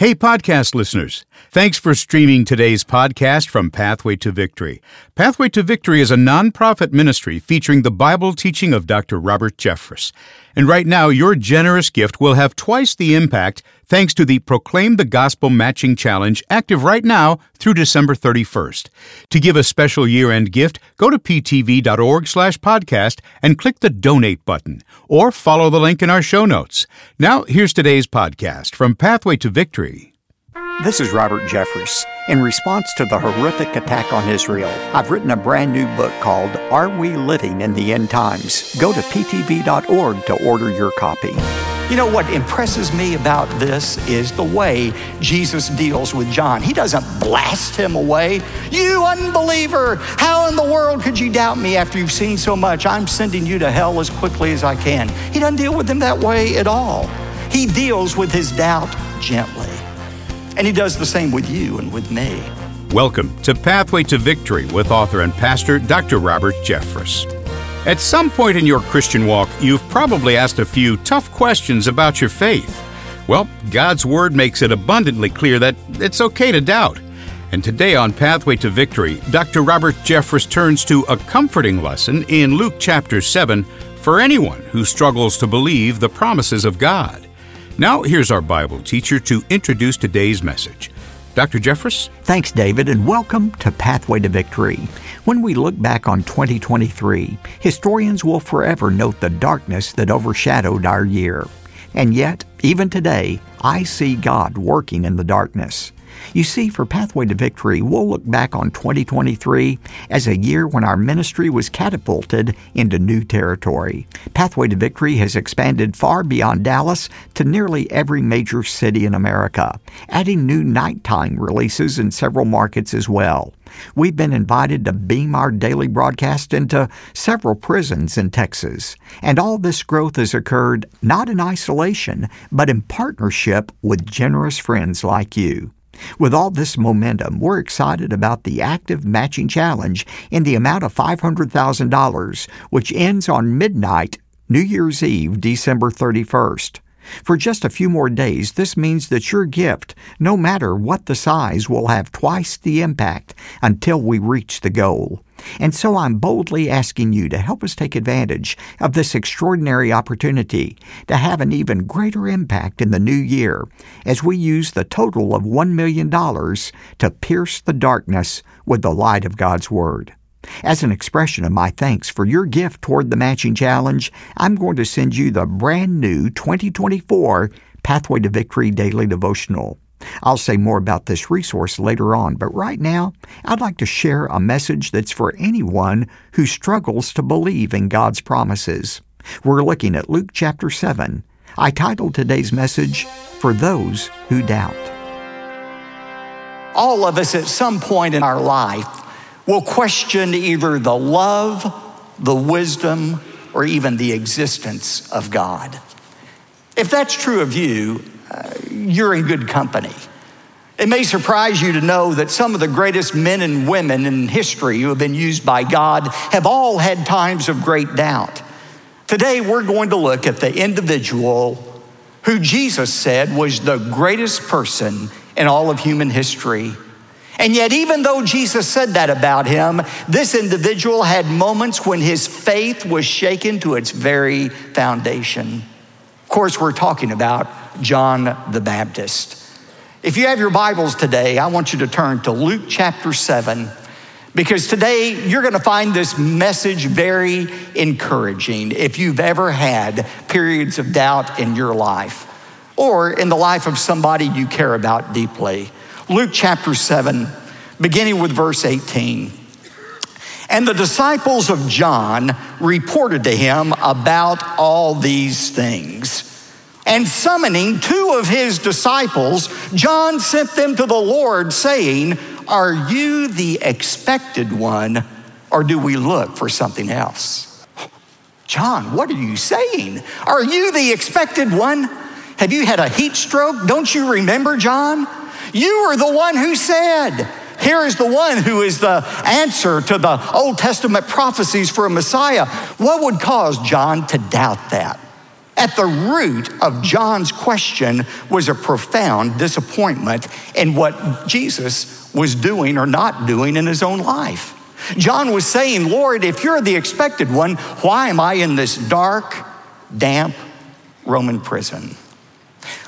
Hey, podcast listeners. Thanks for streaming today's podcast from Pathway to Victory. Pathway to Victory is a nonprofit ministry featuring the Bible teaching of Dr. Robert Jeffress. And right now, your generous gift will have twice the impact thanks to the Proclaim the Gospel Matching Challenge active right now through December 31st. To give a special year-end gift, go to ptv.org slash podcast and click the donate button or follow the link in our show notes. Now, here's today's podcast from Pathway to Victory. This is Robert Jeffress. In response to the horrific attack on Israel, I've written a brand new book called Are We Living in the End Times? Go to ptv.org to order your copy. You know what impresses me about this is the way Jesus deals with John. He doesn't blast him away. You unbeliever, how in the world could you doubt me after you've seen so much? I'm sending you to hell as quickly as I can. He doesn't deal with them that way at all. He deals with his doubt gently. And He does the same with you and with me. Welcome to Pathway to Victory with author and pastor Dr. Robert Jeffress. At some point in your Christian walk, you've probably asked a few tough questions about your faith. Well, God's Word makes it abundantly clear that it's okay to doubt. And today on Pathway to Victory, Dr. Robert Jeffress turns to a comforting lesson in Luke chapter 7 for anyone who struggles to believe the promises of God. Now, here's our Bible teacher to introduce today's message. Dr. Jeffress? Thanks, David, and welcome to Pathway to Victory. When we look back on 2023, historians will forever note the darkness that overshadowed our year. And yet, even today, I see God working in the darkness. You see, for Pathway to Victory, we'll look back on 2023 as a year when our ministry was catapulted into new territory. Pathway to Victory has expanded far beyond Dallas to nearly every major city in America, adding new nighttime releases in several markets as well. We've been invited to beam our daily broadcast into several prisons in Texas. And all this growth has occurred not in isolation, but in partnership with generous friends like you. With all this momentum, we're excited about the active matching challenge in the amount of $500,000, which ends on midnight, New Year's Eve, December 31st. For just a few more days, this means that your gift, no matter what the size, will have twice the impact until we reach the goal. And so I'm boldly asking you to help us take advantage of this extraordinary opportunity to have an even greater impact in the new year as we use the total of $1 million to pierce the darkness with the light of God's Word. As an expression of my thanks for your gift toward the matching challenge, I'm going to send you the brand new 2024 Pathway to Victory Daily Devotional. I'll say more about this resource later on, but right now, I'd like to share a message that's for anyone who struggles to believe in God's promises. We're looking at Luke chapter 7. I titled today's message, For Those Who Doubt. All of us at some point in our life will question either the love, the wisdom, or even the existence of God. If that's true of you, you're in good company. It may surprise you to know that some of the greatest men and women in history who have been used by God have all had times of great doubt. Today, we're going to look at the individual who Jesus said was the greatest person in all of human history. And yet, even though Jesus said that about him, this individual had moments when his faith was shaken to its very foundation. Of course, we're talking about John the Baptist. If you have your Bibles today, I want you to turn to Luke chapter 7 because today you're going to find this message very encouraging if you've ever had periods of doubt in your life or in the life of somebody you care about deeply. Luke chapter 7, beginning with verse 18. And the disciples of John reported to him about all these things. And summoning two of his disciples, John sent them to the Lord, saying, Are you the expected one, or do we look for something else? John, what are you saying? Are you the expected one? Have you had a heat stroke? Don't you remember, John? You were the one who said, here is the one who is the answer to the Old Testament prophecies for a Messiah. What would cause John to doubt that? At the root of John's question was a profound disappointment in what Jesus was doing or not doing in his own life. John was saying, Lord, if you're the expected one, why am I in this dark, damp Roman prison?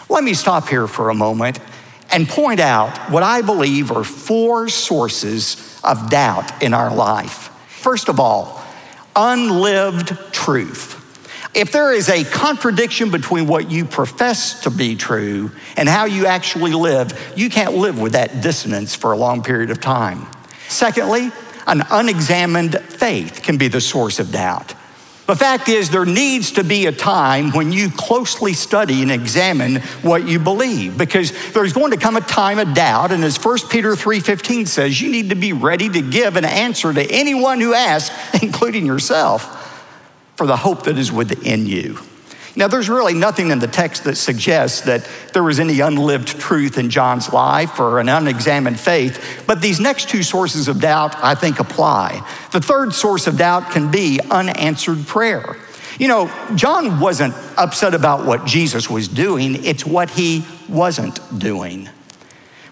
Let me stop here for a moment and point out what I believe are four sources of doubt in our life. First of all, unlived truth. If there is a contradiction between what you profess to be true and how you actually live, you can't live with that dissonance for a long period of time. Secondly, an unexamined faith can be the source of doubt. The fact is, there needs to be a time when you closely study and examine what you believe, because there's going to come a time of doubt. And as 1 Peter 3:15 says, you need to be ready to give an answer to anyone who asks, including yourself, for the hope that is within you. Now, there's really nothing in the text that suggests that there was any unlived truth in John's life or an unexamined faith, but these next two sources of doubt, I think, apply. The third source of doubt can be unanswered prayer. You know, John wasn't upset about what Jesus was doing, it's what he wasn't doing.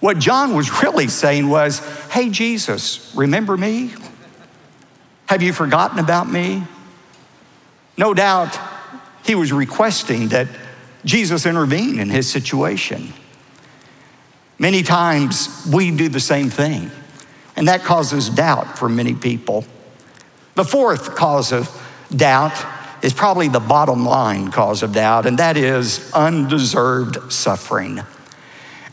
What John was really saying was, Hey, Jesus, remember me? Have you forgotten about me? No doubt he was requesting that Jesus intervene in his situation. Many times we do the same thing, and that causes doubt for many people. The fourth cause of doubt is probably the bottom line cause of doubt, and that is undeserved suffering.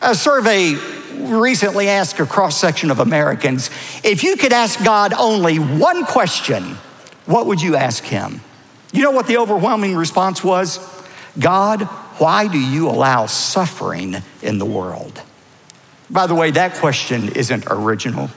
A survey recently asked a cross section of Americans if you could ask God only one question, what would you ask him? You know what the overwhelming response was? God, why do you allow suffering in the world? By the way, that question isn't original.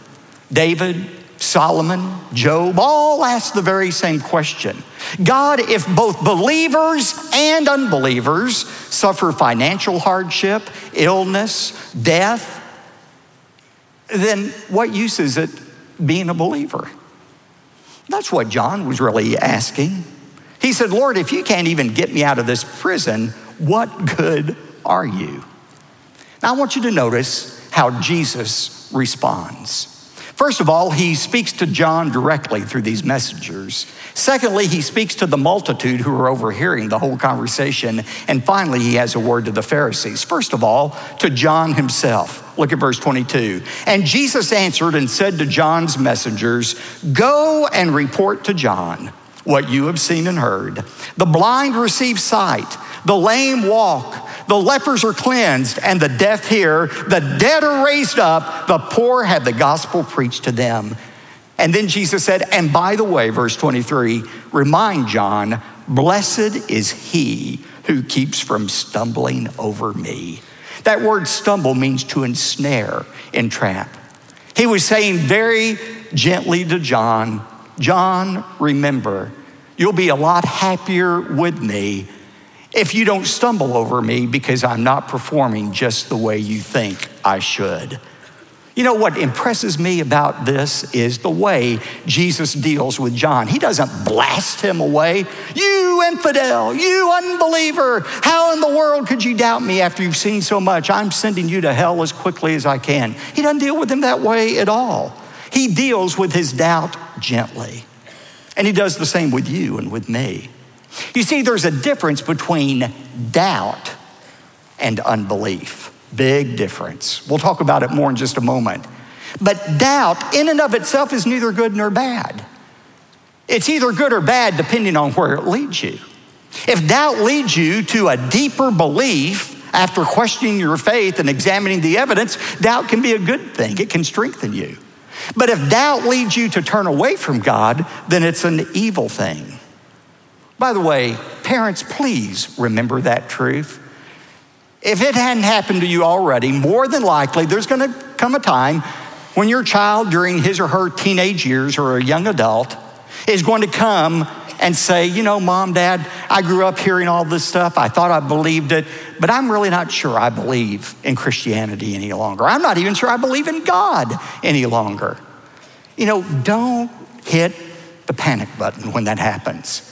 David, Solomon, Job all asked the very same question. God, if both believers and unbelievers suffer financial hardship, illness, death, then what use is it being a believer? That's what John was really asking. He said, Lord, if you can't even get me out of this prison, what good are you? Now, I want you to notice how Jesus responds. First of all, he speaks to John directly through these messengers. Secondly, he speaks to the multitude who are overhearing the whole conversation. And finally, he has a word to the Pharisees. First of all, to John himself. Look at verse 22. And Jesus answered and said to John's messengers, Go and report to John what you have seen and heard. The blind receive sight, the lame walk, the lepers are cleansed, and the deaf hear, the dead are raised up, the poor have the gospel preached to them. And then Jesus said, and by the way, verse 23, remind John, blessed is he who keeps from stumbling over me. That word stumble means to ensnare, entrap. He was saying very gently to John, John, remember, you'll be a lot happier with me if you don't stumble over me because I'm not performing just the way you think I should. You know what impresses me about this is the way Jesus deals with John. He doesn't blast him away. You infidel, you unbeliever, how in the world could you doubt me after you've seen so much? I'm sending you to hell as quickly as I can. He doesn't deal with him that way at all. He deals with his doubt gently. And he does the same with you and with me. You see, there's a difference between doubt and unbelief. Big difference. We'll talk about it more in just a moment. But doubt, in and of itself, is neither good nor bad. It's either good or bad depending on where it leads you. If doubt leads you to a deeper belief after questioning your faith and examining the evidence, doubt can be a good thing, it can strengthen you. But if doubt leads you to turn away from God, then it's an evil thing. By the way, parents, please remember that truth. If it hadn't happened to you already, more than likely there's going to come a time when your child, during his or her teenage years or a young adult, is going to come and say, You know, mom, dad, I grew up hearing all this stuff. I thought I believed it, but I'm really not sure I believe in Christianity any longer. I'm not even sure I believe in God any longer. You know, don't hit the panic button when that happens.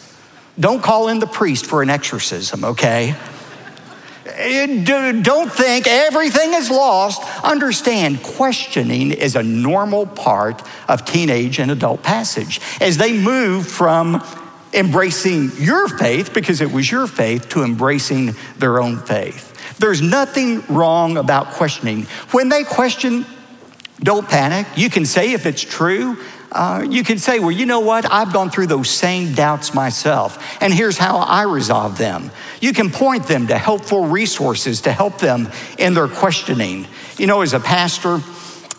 Don't call in the priest for an exorcism, okay? Don't think everything is lost. Understand, questioning is a normal part of teenage and adult passage as they move from embracing your faith, because it was your faith, to embracing their own faith. There's nothing wrong about questioning. When they question, don't panic. You can say if it's true, uh, you can say, well, you know what? I've gone through those same doubts myself, and here's how I resolve them. You can point them to helpful resources to help them in their questioning. You know, as a pastor,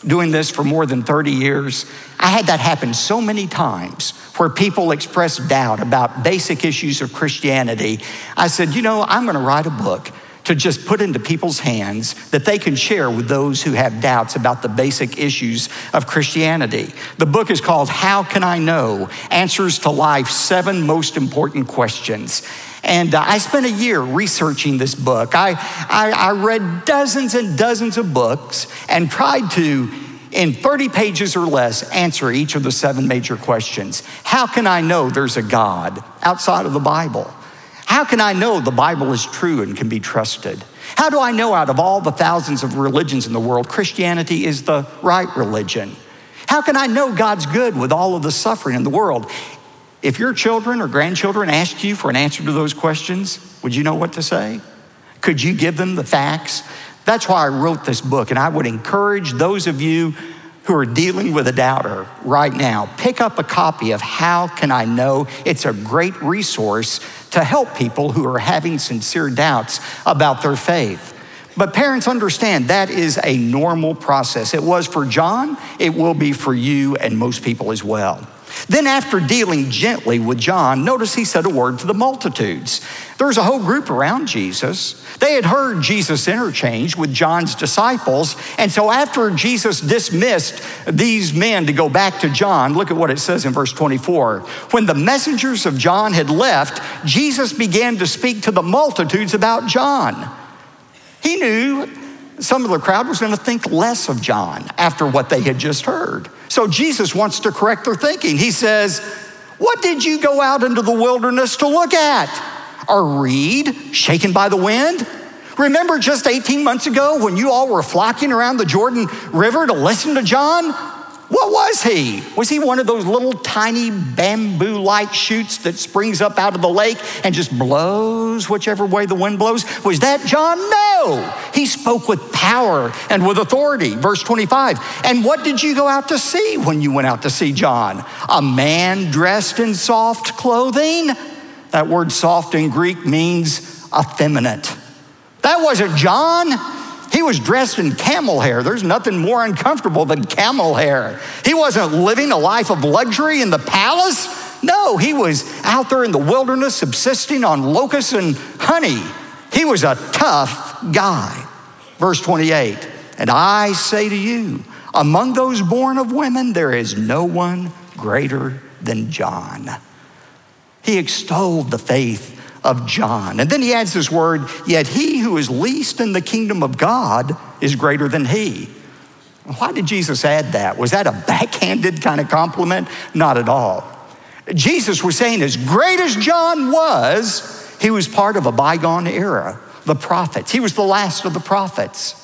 doing this for more than 30 years, I had that happen so many times where people expressed doubt about basic issues of Christianity. I said, you know, I'm going to write a book to just put into people's hands that they can share with those who have doubts about the basic issues of Christianity. The book is called How Can I Know? Answers to Life's Seven Most Important Questions. And uh, I spent a year researching this book. I, I, I read dozens and dozens of books and tried to in 30 pages or less, answer each of the seven major questions. How can I know there's a God outside of the Bible? How can I know the Bible is true and can be trusted? How do I know out of all the thousands of religions in the world, Christianity is the right religion? How can I know God's good with all of the suffering in the world? If your children or grandchildren asked you for an answer to those questions, would you know what to say? Could you give them the facts? That's why I wrote this book, and I would encourage those of you who are dealing with a doubter right now, pick up a copy of How Can I Know? It's a great resource to help people who are having sincere doubts about their faith. But parents understand that is a normal process. It was for John, it will be for you and most people as well. Then, after dealing gently with John, notice he said a word to the multitudes. There's a whole group around Jesus. They had heard Jesus interchange with John's disciples. And so, after Jesus dismissed these men to go back to John, look at what it says in verse 24. When the messengers of John had left, Jesus began to speak to the multitudes about John. He knew some of the crowd was going to think less of John after what they had just heard. So Jesus wants to correct their thinking. He says, What did you go out into the wilderness to look at? A reed shaken by the wind? Remember just 18 months ago when you all were flocking around the Jordan River to listen to John? What was he? Was he one of those little tiny bamboo like shoots that springs up out of the lake and just blows whichever way the wind blows? Was that John? No. He spoke with power and with authority. Verse 25. And what did you go out to see when you went out to see John? A man dressed in soft clothing? That word soft in Greek means effeminate. That wasn't John. He was dressed in camel hair. There's nothing more uncomfortable than camel hair. He wasn't living a life of luxury in the palace. No, he was out there in the wilderness subsisting on locusts and honey. He was a tough guy. Verse 28 And I say to you, among those born of women, there is no one greater than John. He extolled the faith of John. And then he adds this word, yet he who is least in the kingdom of God is greater than he. Why did Jesus add that? Was that a backhanded kind of compliment? Not at all. Jesus was saying, as great as John was, he was part of a bygone era, the prophets. He was the last of the prophets.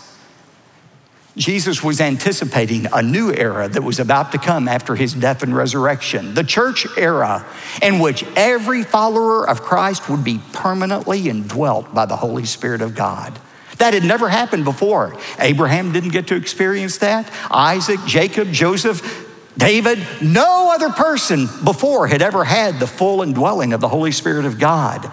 Jesus was anticipating a new era that was about to come after his death and resurrection, the church era, in which every follower of Christ would be permanently indwelt by the Holy Spirit of God. That had never happened before. Abraham didn't get to experience that. Isaac, Jacob, Joseph, David, no other person before had ever had the full indwelling of the Holy Spirit of God.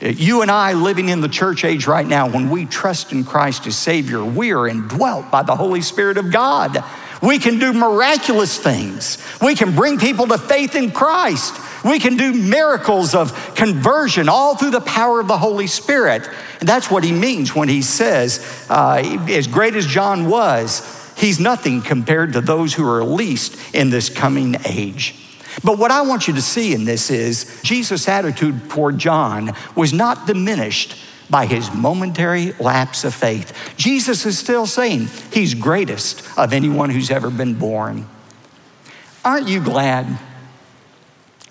You and I living in the church age right now, when we trust in Christ as Savior, we are indwelt by the Holy Spirit of God. We can do miraculous things. We can bring people to faith in Christ. We can do miracles of conversion all through the power of the Holy Spirit. And that's what he means when he says, uh, as great as John was, he's nothing compared to those who are least in this coming age. But what I want you to see in this is Jesus' attitude toward John was not diminished by his momentary lapse of faith. Jesus is still saying he's greatest of anyone who's ever been born. Aren't you glad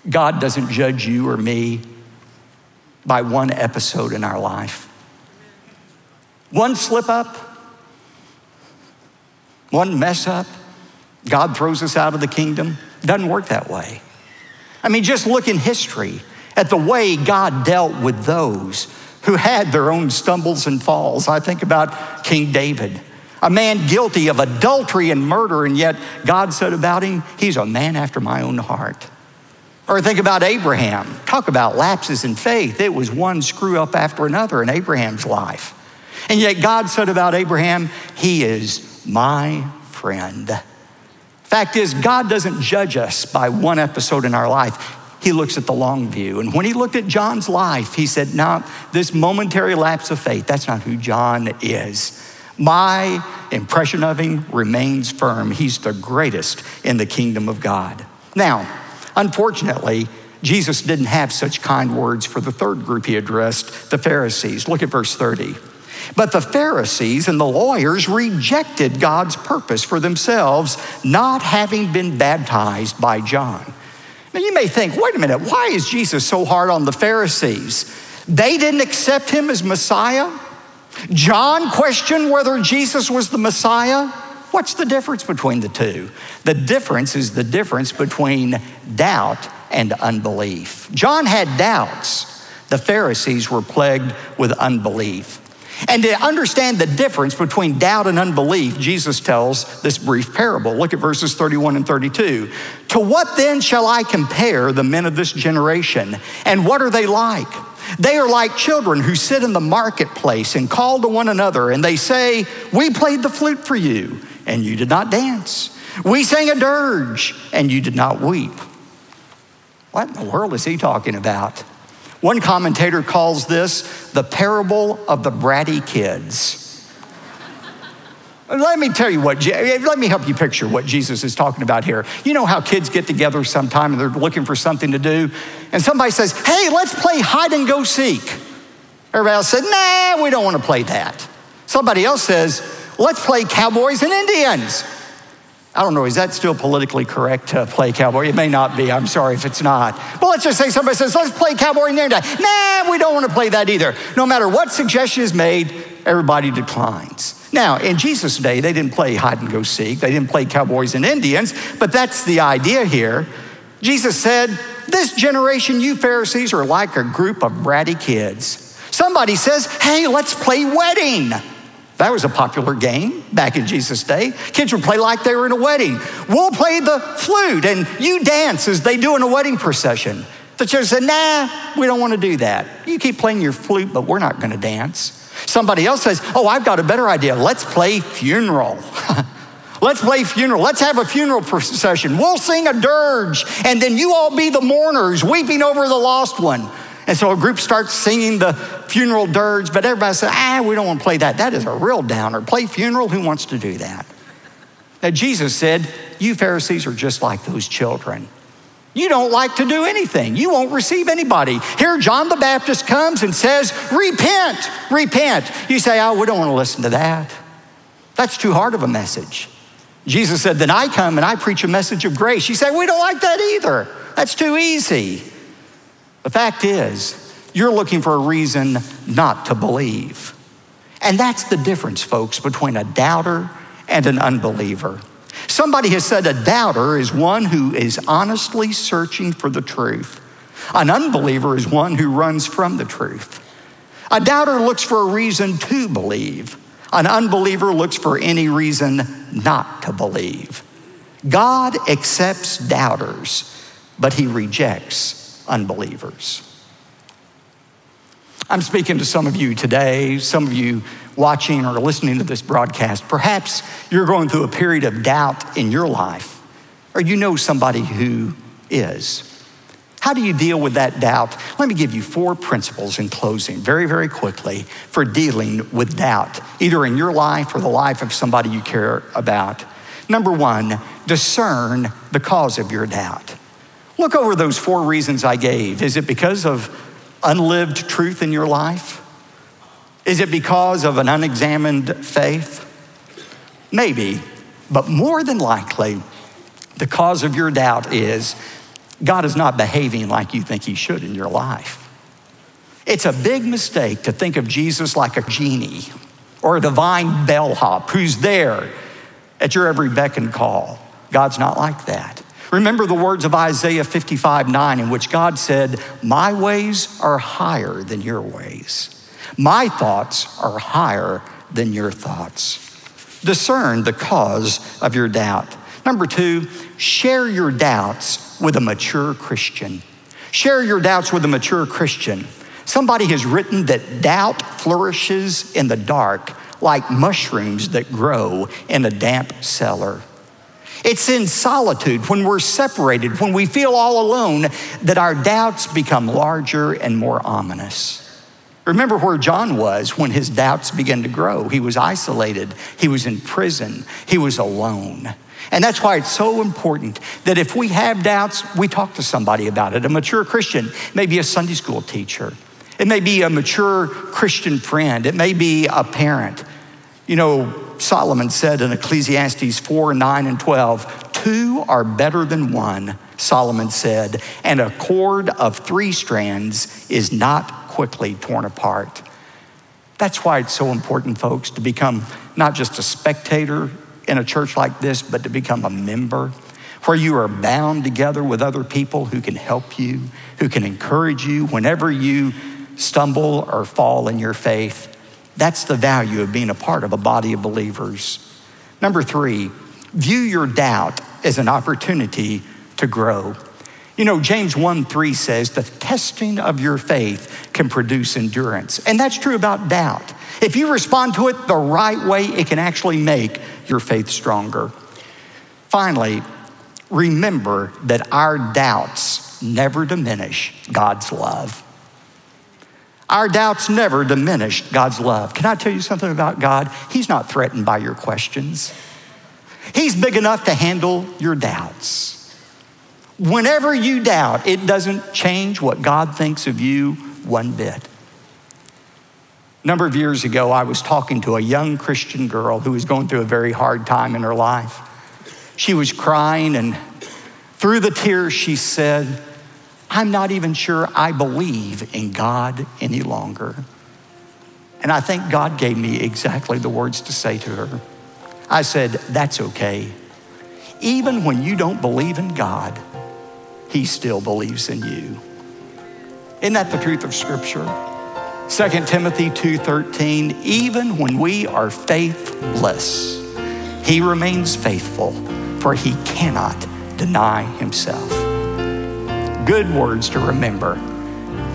God doesn't judge you or me by one episode in our life. One slip up, one mess up, God throws us out of the kingdom. Doesn't work that way. I mean, just look in history at the way God dealt with those who had their own stumbles and falls. I think about King David, a man guilty of adultery and murder, and yet God said about him, he's a man after my own heart. Or think about Abraham. Talk about lapses in faith. It was one screw up after another in Abraham's life. And yet God said about Abraham, he is my friend. Fact is, God doesn't judge us by one episode in our life. He looks at the long view. And when he looked at John's life, he said, No, this momentary lapse of faith, that's not who John is. My impression of him remains firm. He's the greatest in the kingdom of God. Now, unfortunately, Jesus didn't have such kind words for the third group he addressed, the Pharisees. Look at verse 30. But the Pharisees and the lawyers rejected God's purpose for themselves, not having been baptized by John. Now you may think, wait a minute, why is Jesus so hard on the Pharisees? They didn't accept him as Messiah. John questioned whether Jesus was the Messiah. What's the difference between the two? The difference is the difference between doubt and unbelief. John had doubts. The Pharisees were plagued with unbelief. And to understand the difference between doubt and unbelief, Jesus tells this brief parable. Look at verses 31 and 32. To what then shall I compare the men of this generation? And what are they like? They are like children who sit in the marketplace and call to one another, and they say, We played the flute for you, and you did not dance. We sang a dirge, and you did not weep. What in the world is he talking about? One commentator calls this the parable of the bratty kids. Let me tell you what, let me help you picture what Jesus is talking about here. You know how kids get together sometime and they're looking for something to do, and somebody says, Hey, let's play hide and go seek. Everybody else said, Nah, we don't want to play that. Somebody else says, Let's play cowboys and Indians. I don't know, is that still politically correct to play cowboy? It may not be. I'm sorry if it's not. But let's just say somebody says, let's play cowboy and Indian. Nah, we don't want to play that either. No matter what suggestion is made, everybody declines. Now, in Jesus' day, they didn't play hide and go seek, they didn't play cowboys and Indians, but that's the idea here. Jesus said, This generation, you Pharisees, are like a group of bratty kids. Somebody says, Hey, let's play wedding. That was a popular game back in Jesus' day. Kids would play like they were in a wedding. We'll play the flute and you dance as they do in a wedding procession. The church said, nah, we don't want to do that. You keep playing your flute, but we're not going to dance. Somebody else says, oh, I've got a better idea. Let's play funeral. Let's play funeral. Let's have a funeral procession. We'll sing a dirge, and then you all be the mourners weeping over the lost one. And so a group starts singing the funeral dirge, but everybody says, ah, we don't want to play that. That is a real downer. Play funeral, who wants to do that? Now, Jesus said, You Pharisees are just like those children. You don't like to do anything. You won't receive anybody. Here, John the Baptist comes and says, Repent, repent. You say, Oh, we don't want to listen to that. That's too hard of a message. Jesus said, Then I come and I preach a message of grace. You say, We don't like that either. That's too easy. The fact is, you're looking for a reason not to believe. And that's the difference, folks, between a doubter and an unbeliever. Somebody has said a doubter is one who is honestly searching for the truth. An unbeliever is one who runs from the truth. A doubter looks for a reason to believe. An unbeliever looks for any reason not to believe. God accepts doubters, but he rejects unbelievers. I'm speaking to some of you today, some of you watching or listening to this broadcast. Perhaps you're going through a period of doubt in your life, or you know somebody who is. How do you deal with that doubt? Let me give you four principles in closing, very, very quickly, for dealing with doubt, either in your life or the life of somebody you care about. Number one, discern the cause of your doubt. Look over those four reasons I gave. Is it because of unlived truth in your life? Is it because of an unexamined faith? Maybe, but more than likely, the cause of your doubt is God is not behaving like you think He should in your life. It's a big mistake to think of Jesus like a genie or a divine bellhop who's there at your every beck and call. God's not like that. Remember the words of Isaiah 55 9, in which God said, My ways are higher than your ways, my thoughts are higher than your thoughts. Discern the cause of your doubt. Number two, share your doubts with a mature Christian. Share your doubts with a mature Christian. Somebody has written that doubt flourishes in the dark like mushrooms that grow in a damp cellar. It's in solitude, when we're separated, when we feel all alone, that our doubts become larger and more ominous. Remember where John was when his doubts began to grow. He was isolated, he was in prison, he was alone. And that's why it's so important that if we have doubts, we talk to somebody about it. A mature Christian, maybe a Sunday school teacher, it may be a mature Christian friend, it may be a parent. You know, Solomon said in Ecclesiastes 4 9 and 12, two are better than one, Solomon said, and a cord of three strands is not quickly torn apart. That's why it's so important, folks, to become not just a spectator in a church like this, but to become a member where you are bound together with other people who can help you, who can encourage you whenever you stumble or fall in your faith. That's the value of being a part of a body of believers. Number three, view your doubt as an opportunity to grow. You know, James 1 3 says, the testing of your faith can produce endurance. And that's true about doubt. If you respond to it the right way, it can actually make your faith stronger. Finally, remember that our doubts never diminish God's love. Our doubts never diminish God's love. Can I tell you something about God? He's not threatened by your questions, He's big enough to handle your doubts. Whenever you doubt, it doesn't change what God thinks of you one bit. A number of years ago, I was talking to a young Christian girl who was going through a very hard time in her life. She was crying, and through the tears, she said, I'm not even sure I believe in God any longer. And I think God gave me exactly the words to say to her. I said, That's okay. Even when you don't believe in God, He still believes in you. Isn't that the truth of Scripture? 2 Timothy 2:13 even when we are faithless he remains faithful for he cannot deny himself good words to remember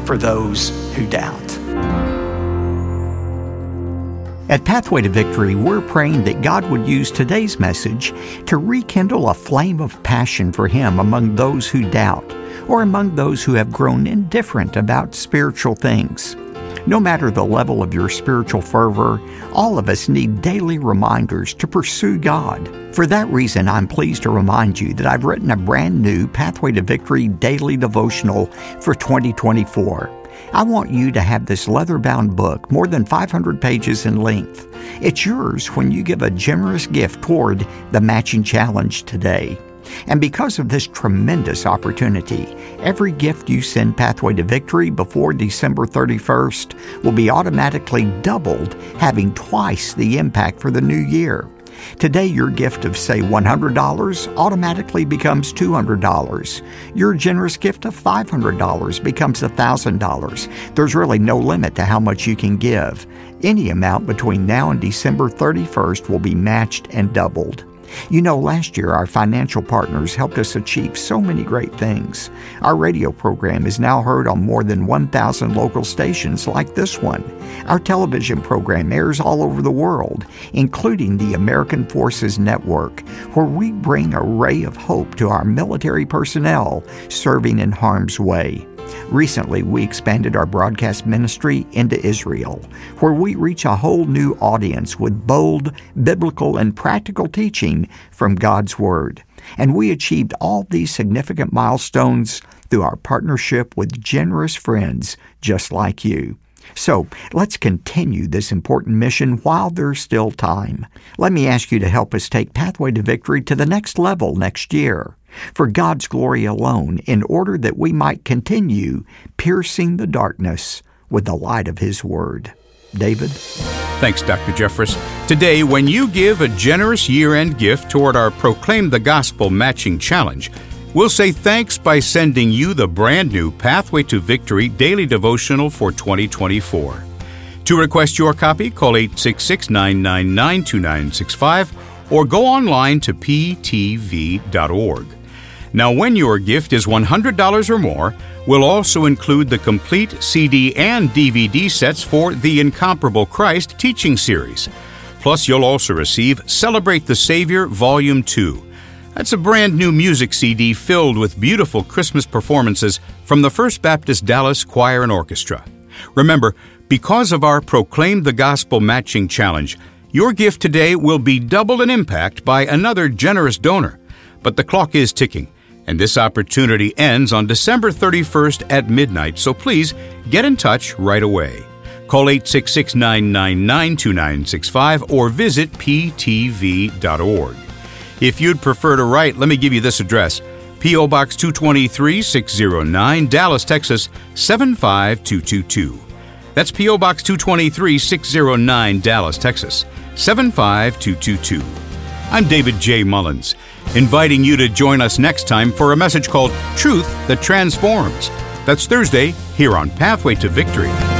for those who doubt. At Pathway to Victory, we're praying that God would use today's message to rekindle a flame of passion for Him among those who doubt or among those who have grown indifferent about spiritual things. No matter the level of your spiritual fervor, all of us need daily reminders to pursue God. For that reason, I'm pleased to remind you that I've written a brand new Pathway to Victory daily devotional for 2024. I want you to have this leather bound book, more than 500 pages in length. It's yours when you give a generous gift toward the matching challenge today. And because of this tremendous opportunity, every gift you send Pathway to Victory before December 31st will be automatically doubled, having twice the impact for the new year. Today, your gift of, say, $100 automatically becomes $200. Your generous gift of $500 becomes $1,000. There's really no limit to how much you can give. Any amount between now and December 31st will be matched and doubled. You know, last year our financial partners helped us achieve so many great things. Our radio program is now heard on more than 1,000 local stations like this one. Our television program airs all over the world, including the American Forces Network, where we bring a ray of hope to our military personnel serving in harm's way. Recently, we expanded our broadcast ministry into Israel, where we reach a whole new audience with bold, biblical, and practical teaching from God's Word. And we achieved all these significant milestones through our partnership with generous friends just like you. So let's continue this important mission while there's still time. Let me ask you to help us take Pathway to Victory to the next level next year for God's glory alone, in order that we might continue piercing the darkness with the light of His Word. David? Thanks, Dr. Jeffress. Today, when you give a generous year end gift toward our Proclaim the Gospel Matching Challenge, we'll say thanks by sending you the brand new Pathway to Victory Daily Devotional for 2024. To request your copy, call 866 999 2965 or go online to ptv.org. Now, when your gift is $100 or more, we'll also include the complete CD and DVD sets for the Incomparable Christ teaching series. Plus, you'll also receive Celebrate the Savior Volume 2. That's a brand new music CD filled with beautiful Christmas performances from the First Baptist Dallas Choir and Orchestra. Remember, because of our Proclaim the Gospel Matching Challenge, your gift today will be doubled in impact by another generous donor. But the clock is ticking and this opportunity ends on December 31st at midnight, so please get in touch right away. Call 866 999 2965 or visit ptv.org. If you'd prefer to write, let me give you this address P.O. Box 223 609, Dallas, Texas 75222. That's P.O. Box 223 609, Dallas, Texas 75222. I'm David J. Mullins inviting you to join us next time for a message called Truth That Transforms. That's Thursday here on Pathway to Victory.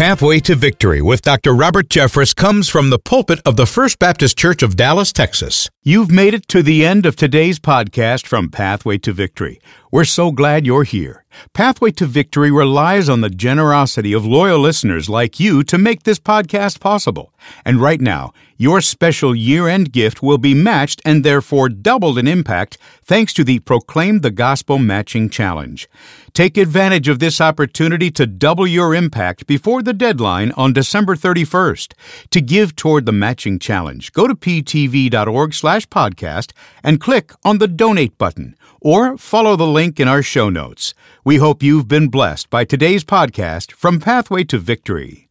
Pathway to Victory with Dr. Robert Jeffress comes from the pulpit of the First Baptist Church of Dallas, Texas. You've made it to the end of today's podcast from Pathway to Victory. We're so glad you're here. Pathway to Victory relies on the generosity of loyal listeners like you to make this podcast possible. And right now, your special year end gift will be matched and therefore doubled in impact thanks to the Proclaim the Gospel Matching Challenge. Take advantage of this opportunity to double your impact before the deadline on December 31st. To give toward the matching challenge, go to ptv.org slash podcast and click on the donate button or follow the link in our show notes. We hope you've been blessed by today's podcast from Pathway to Victory.